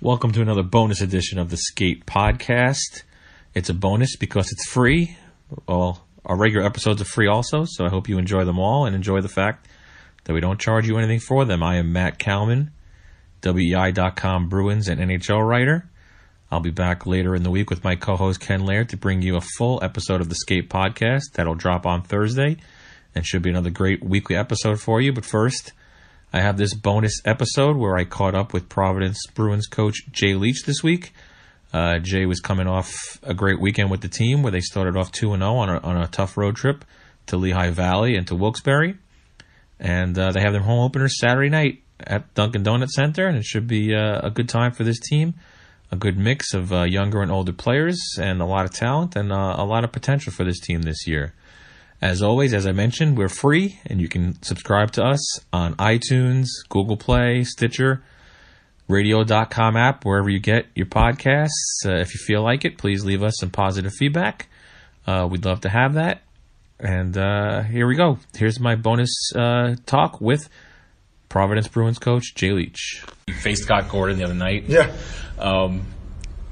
Welcome to another bonus edition of the Skate Podcast. It's a bonus because it's free. Well, our regular episodes are free also, so I hope you enjoy them all and enjoy the fact that we don't charge you anything for them. I am Matt Kalman, WEEI.com Bruins and NHL writer. I'll be back later in the week with my co-host Ken Laird to bring you a full episode of the Skate Podcast that'll drop on Thursday and should be another great weekly episode for you. But first, I have this bonus episode where I caught up with Providence Bruins coach Jay Leach this week. Uh, Jay was coming off a great weekend with the team where they started off 2 0 on a, on a tough road trip to Lehigh Valley and to Wilkes-Barre. And uh, they have their home opener Saturday night at Dunkin' Donuts Center, and it should be uh, a good time for this team. A good mix of uh, younger and older players, and a lot of talent, and uh, a lot of potential for this team this year. As always, as I mentioned, we're free, and you can subscribe to us on iTunes, Google Play, Stitcher, radio.com app, wherever you get your podcasts. Uh, if you feel like it, please leave us some positive feedback. Uh, we'd love to have that. And uh, here we go. Here's my bonus uh, talk with Providence Bruins coach Jay Leach. You faced Scott Gordon the other night. Yeah. Um,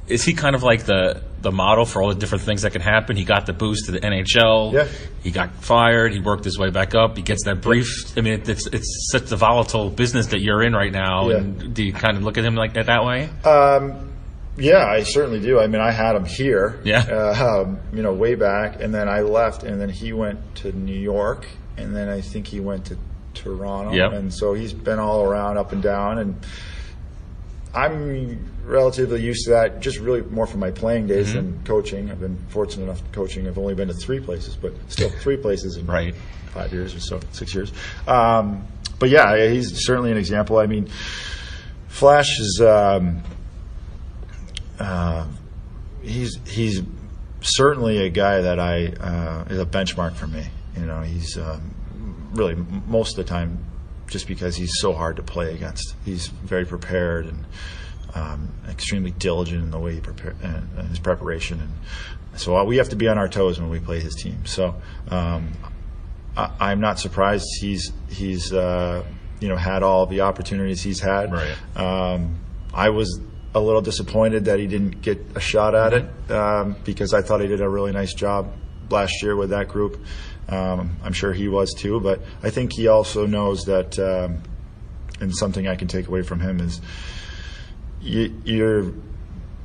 is he kind of like the the model for all the different things that can happen? He got the boost to the NHL. Yeah. He got fired. He worked his way back up. He gets that brief. I mean, it's it's such a volatile business that you're in right now. Yeah. And do you kind of look at him like that that way? Um, yeah, I certainly do. I mean, I had him here. Yeah. Uh, um, you know, way back, and then I left, and then he went to New York, and then I think he went to Toronto, Yep. and so he's been all around, up and down, and I'm relatively used to that. Just really more from my playing days Mm-hmm. than coaching. I've been fortunate enough coaching. I've only been to three places, but still three places in Right. five years or so, six years. Um, but yeah, he's certainly an example. I mean, Flash is. Um, uh, he's he's certainly a guy that I uh, is a benchmark for me. You know, he's um, really most of the time just because he's so hard to play against. He's very prepared and um, extremely diligent in the way he prepare and, and his preparation, and so uh, we have to be on our toes when we play his team. So. Um, I, I'm not surprised he's he's uh, you know had all the opportunities he's had. Right. Um, I was a little disappointed that he didn't get a shot at it um, because I thought he did a really nice job last year with that group. Um, I'm sure he was too, but I think he also knows that. Um, and something I can take away from him is you, you're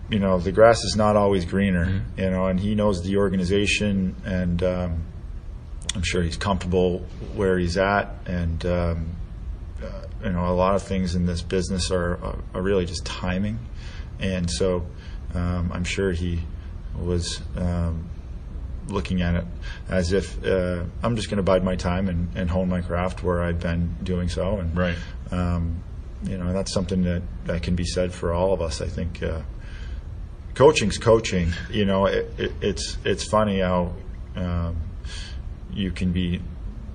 you know the grass is not always greener you know and he knows the organization and um, I'm sure he's comfortable where he's at, and um, uh, you know a lot of things in this business are, are, are really just timing, and so um, I'm sure he was um, looking at it as if uh, I'm just going to bide my time and, and hone my craft where I've been doing so, and Right. um, you know that's something that, that can be said for all of us. I think. Uh, coaching's coaching. You know, it, it, it's it's funny how um, you can be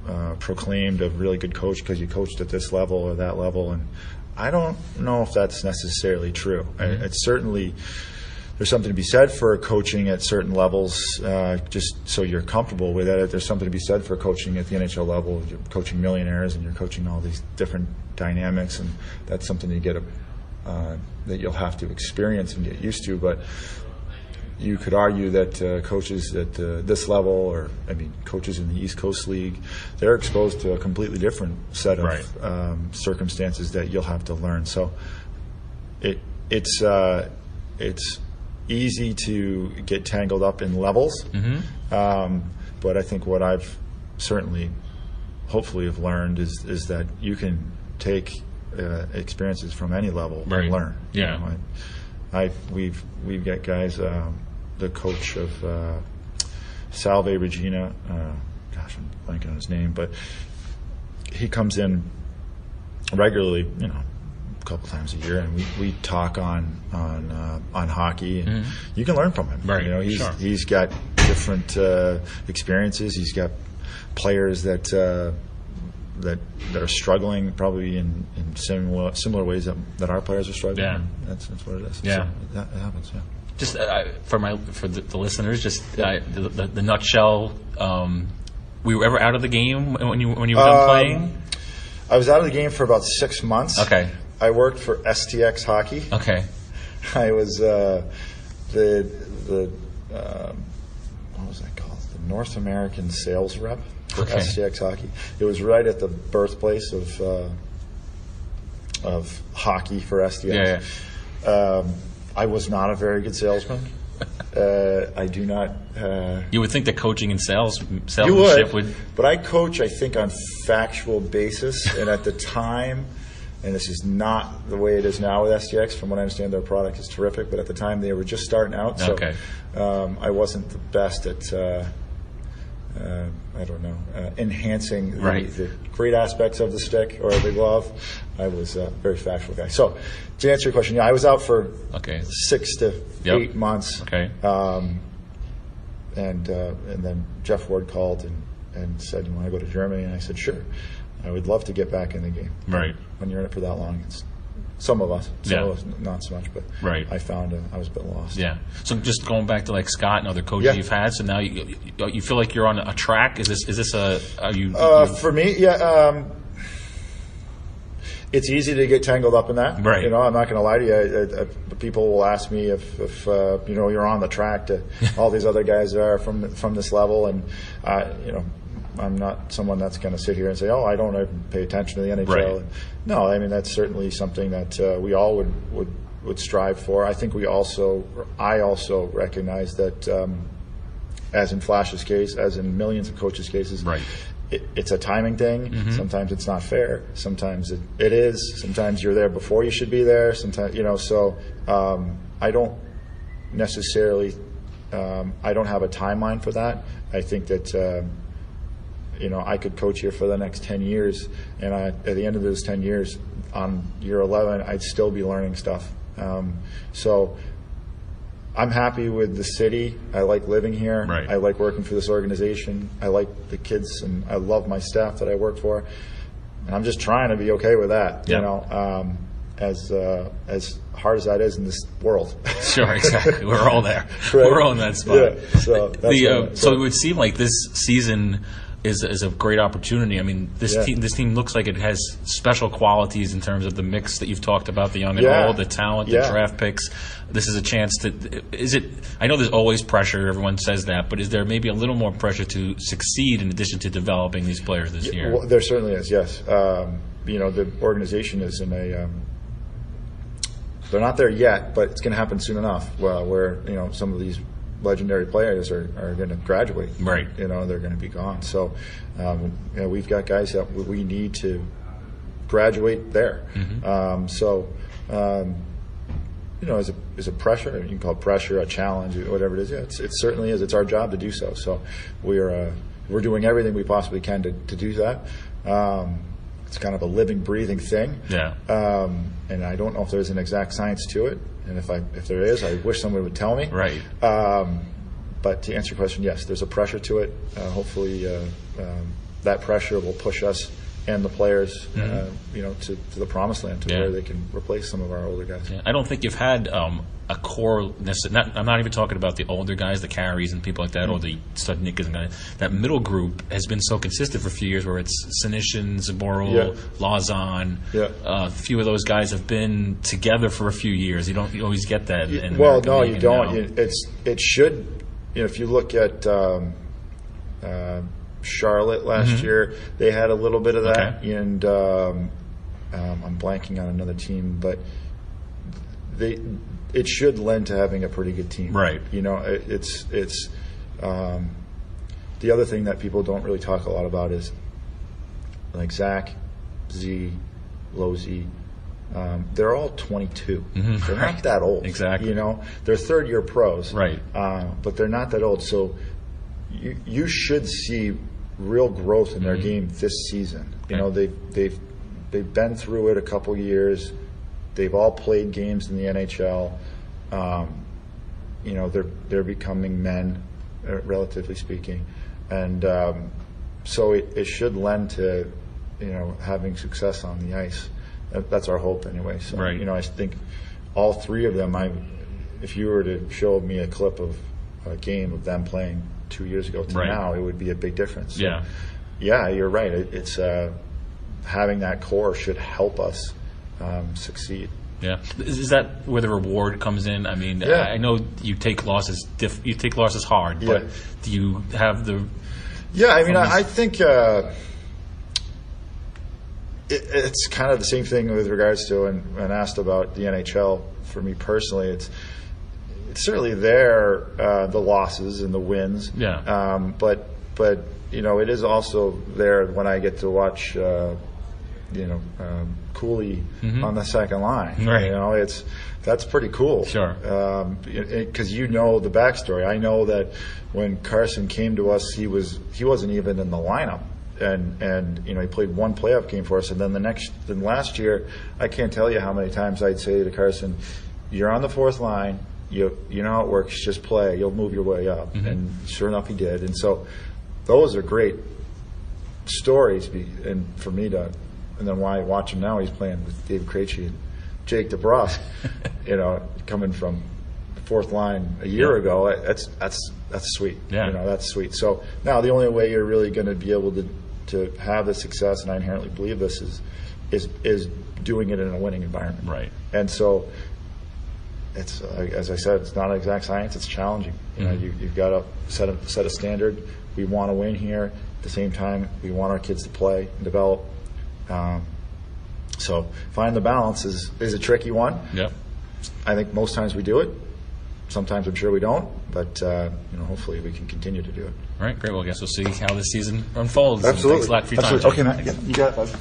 uh, proclaimed a really good coach because you coached at this level or that level, and I don't know if that's necessarily true. I- It's certainly there's something to be said for coaching at certain levels, uh, just so you're comfortable with it. There's something to be said for coaching at the NHL level. You're coaching millionaires and you're coaching all these different dynamics, and that's something you get a, uh, that you'll have to experience and get used to. But you could argue that uh, coaches at uh, this level, or I mean, coaches in the East Coast League, they're exposed to a completely different set of Right. um, circumstances that you'll have to learn. So, it it's uh, it's easy to get tangled up in levels. Mm-hmm. Um, but I think what I've certainly, hopefully, have learned is is that you can take uh, experiences from any level Right. and learn. You Yeah. know, I, I we've we've got guys. Um, the coach of uh, Salve Regina, uh, gosh, I'm blanking on his name, but he comes in regularly. You know, couple times a year, and we, we talk on on uh, on hockey, and you can learn from him. Mm-hmm. Right, You know, he's sure. he's got different uh, experiences. He's got players that. Uh, that, that are struggling probably in, in similar similar ways that, that our players are struggling. Yeah. That's that's what it is. Yeah. So that, happens. Yeah. Just uh, for my for the, the listeners, just uh, the, the, the nutshell. Um, were you ever out of the game when you when you were done Um, playing? I was out of the game for about six months. Okay. I worked for STX Hockey. Okay. I was uh, the the um, what was that called? The North American sales rep for Okay. STX Hockey. It was right at the birthplace of uh, of hockey for STX. Um, I was not a very good salesman. uh, I do not. Uh, You would think that coaching and sales salesmanship would, would. but I coach, I think, on factual basis. and at the time, and this is not the way it is now with STX. From what I understand, their product is terrific. But at the time, they were just starting out, so Okay. um, I wasn't the best at. Uh, uh, I don't know, uh, enhancing the, Right. the great aspects of the stick or the glove. I was a very factual guy. So, to answer your question, yeah, I was out for Okay. six to Yep. eight months. Okay. Um, and uh, and then Jeff Ward called and, and said, "You want to go to Germany?" And I said, "Sure, I would love to get back in the game." Right. When you're in it for that long, it's some of us, some Yeah. of us not so much, but Right. I found uh, I was a bit lost. Yeah. So just going back to like Scott and other coaches Yeah. you've had. So now you you- feel like you're on a track. Is this is this a are you? Uh, for me, yeah. Um, it's easy to get tangled up in that. Right. You know, I'm not going to lie to you. I, I, I, people will ask me if, if uh, you know, you're on the track to all these other guys that are from from this level, and uh, you know, I'm not someone that's going to sit here and say, oh, I don't even pay attention to the NHL. Right. No, I mean that's certainly something that uh, we all would would would strive for. I think we also, I also recognize that. Um, as in Flash's case, as in millions of coaches' cases, Right. it, it's a timing thing. Mm-hmm. Sometimes it's not fair. Sometimes it, it is. Sometimes you're there before you should be there. Sometimes you know. So um, I don't necessarily. Um, I don't have a timeline for that. I think that. You know, I could coach here for the next 10 years, and I, at the end of those 10 years, on year 11, I'd still be learning stuff. Um, so I'm happy with the city. I like living here. Right. I like working for this organization. I like the kids, and I love my staff that I work for. And I'm just trying to be okay with that. Yeah. You know, um, as uh, as hard as that is in this world. Sure, exactly. We're all there. Right. We're all in that spot. Yeah, so that's the, uh, so it would seem like this season is is a great opportunity. I mean, this Yeah. team this team looks like it has special qualities in terms of the mix that you've talked about, the young and Yeah. old, the talent, the draft picks. This is a chance to. Is it? I know there's always pressure. Everyone says that, but is there maybe a little more pressure to succeed in addition to developing these players this year? Well, there certainly is, yes. Um, you know, the organization is in a. Um, they're not there yet, but it's going to happen soon enough. Well, where you know some of these legendary players are, are going to graduate. Right. You know, they're going to be gone. So, um, you know, we've got guys that we- we need to graduate there. Mm-hmm. Um, so. Um, you know, as a, as a pressure, you can call it pressure, a challenge, whatever it is. Yeah, it's, it certainly is. It's our job to do so. So we're uh, we're doing everything we possibly can to, to do that. Um, it's kind of a living, breathing thing. Yeah. Um, and I don't know if there's an exact science to it. And if I if there is, I wish someone would tell me. Right. Um, but to answer your question, yes, there's a pressure to it. Uh, hopefully, uh, um, that pressure will push us and the players, uh, you know, to, to the promised land, to Mm-hmm. Yeah. where they can replace some of our older guys. Yeah, I don't think you've had um, a core. necess- Not, I'm not even talking about the older guys, the Careys and people like that, or the Studnickas and guys. That middle group has been so consistent for a few years, where it's Senyshyn, Zboril, Yeah. Lauzon. Yeah. Uh, a few of those guys have been together for a few years. You don't you always get that. In well, American no, League you and don't. now- You, it's it should. You know, if you look at um, uh, Charlotte last year, they had a little bit of that, Okay. and um, um, I'm blanking on another team, but they it should lend to having a pretty good team. Right. You know, it, it's it's um, the other thing that people don't really talk a lot about is like Zach, Z, Lozy. Um, they're all 22. They're not that old. Mm-hmm. Exactly. You know, they're third year pros. Right. Uh, but they're not that old. So you you should see real growth in their game this season. You know, they've they've they've been through it a couple years. They've all played games in the NHL. Um, you know, they're they're becoming men, uh, relatively speaking, and um, so it, it should lend to you know having success on the ice. That's our hope anyway. So Right. you know, I think all three of them. I, if you were to show me a clip of a game of them playing two years ago to Right. now, it would be a big difference. So, Yeah. yeah, you're right. It, it's uh, having that core should help us um, succeed. Yeah, is, that where the reward comes in? I mean, Yeah. I, know you take losses. Diff, you take losses hard, Yeah. but do you have the? Yeah, I mean, I, I think uh, it, it's kind of the same thing with regards to and, and asked about the NHL. For me personally, it's certainly there uh, the losses and the wins. Yeah. Um, but but you know, it is also there when I get to watch. Uh, you know, um, Cooley on the second line. Mm-hmm. Right. You know, it's that's pretty cool. Sure. Because you know the backstory. I know that when Karson came to us, he was he wasn't even in the lineup, and and you know he played one playoff game for us, and then the next then last year, I can't tell you how many times I'd say to Karson, "You're on the fourth line. You you know how it works. Just play. You'll move your way up." Mm-hmm. And sure enough, he did. And so those are great stories, be, and for me to, and then why I watch him now, he's playing with Dave Krejci and Jake DeBrusk, you know, coming from fourth line a year Yeah. ago. That's that's that's sweet. Yeah. you know, that's sweet. So now the only way you're really going to be able to to have the success, and I inherently believe this is is is doing it in a winning environment. Right. And so it's uh, as I said, it's not an exact science. It's challenging. You know, you, you've got to set a set a standard. We want to win here. At the same time, we want our kids to play and develop. Um, so find the balance is is a tricky one. Yep. I think most times we do it. Sometimes I'm sure we don't, but uh, you know, hopefully we can continue to do it. All right, great. Well, I guess we'll see how this season unfolds. Thanks a lot for your. Absolutely. Jim. Okay, Matt. Yeah, you got it.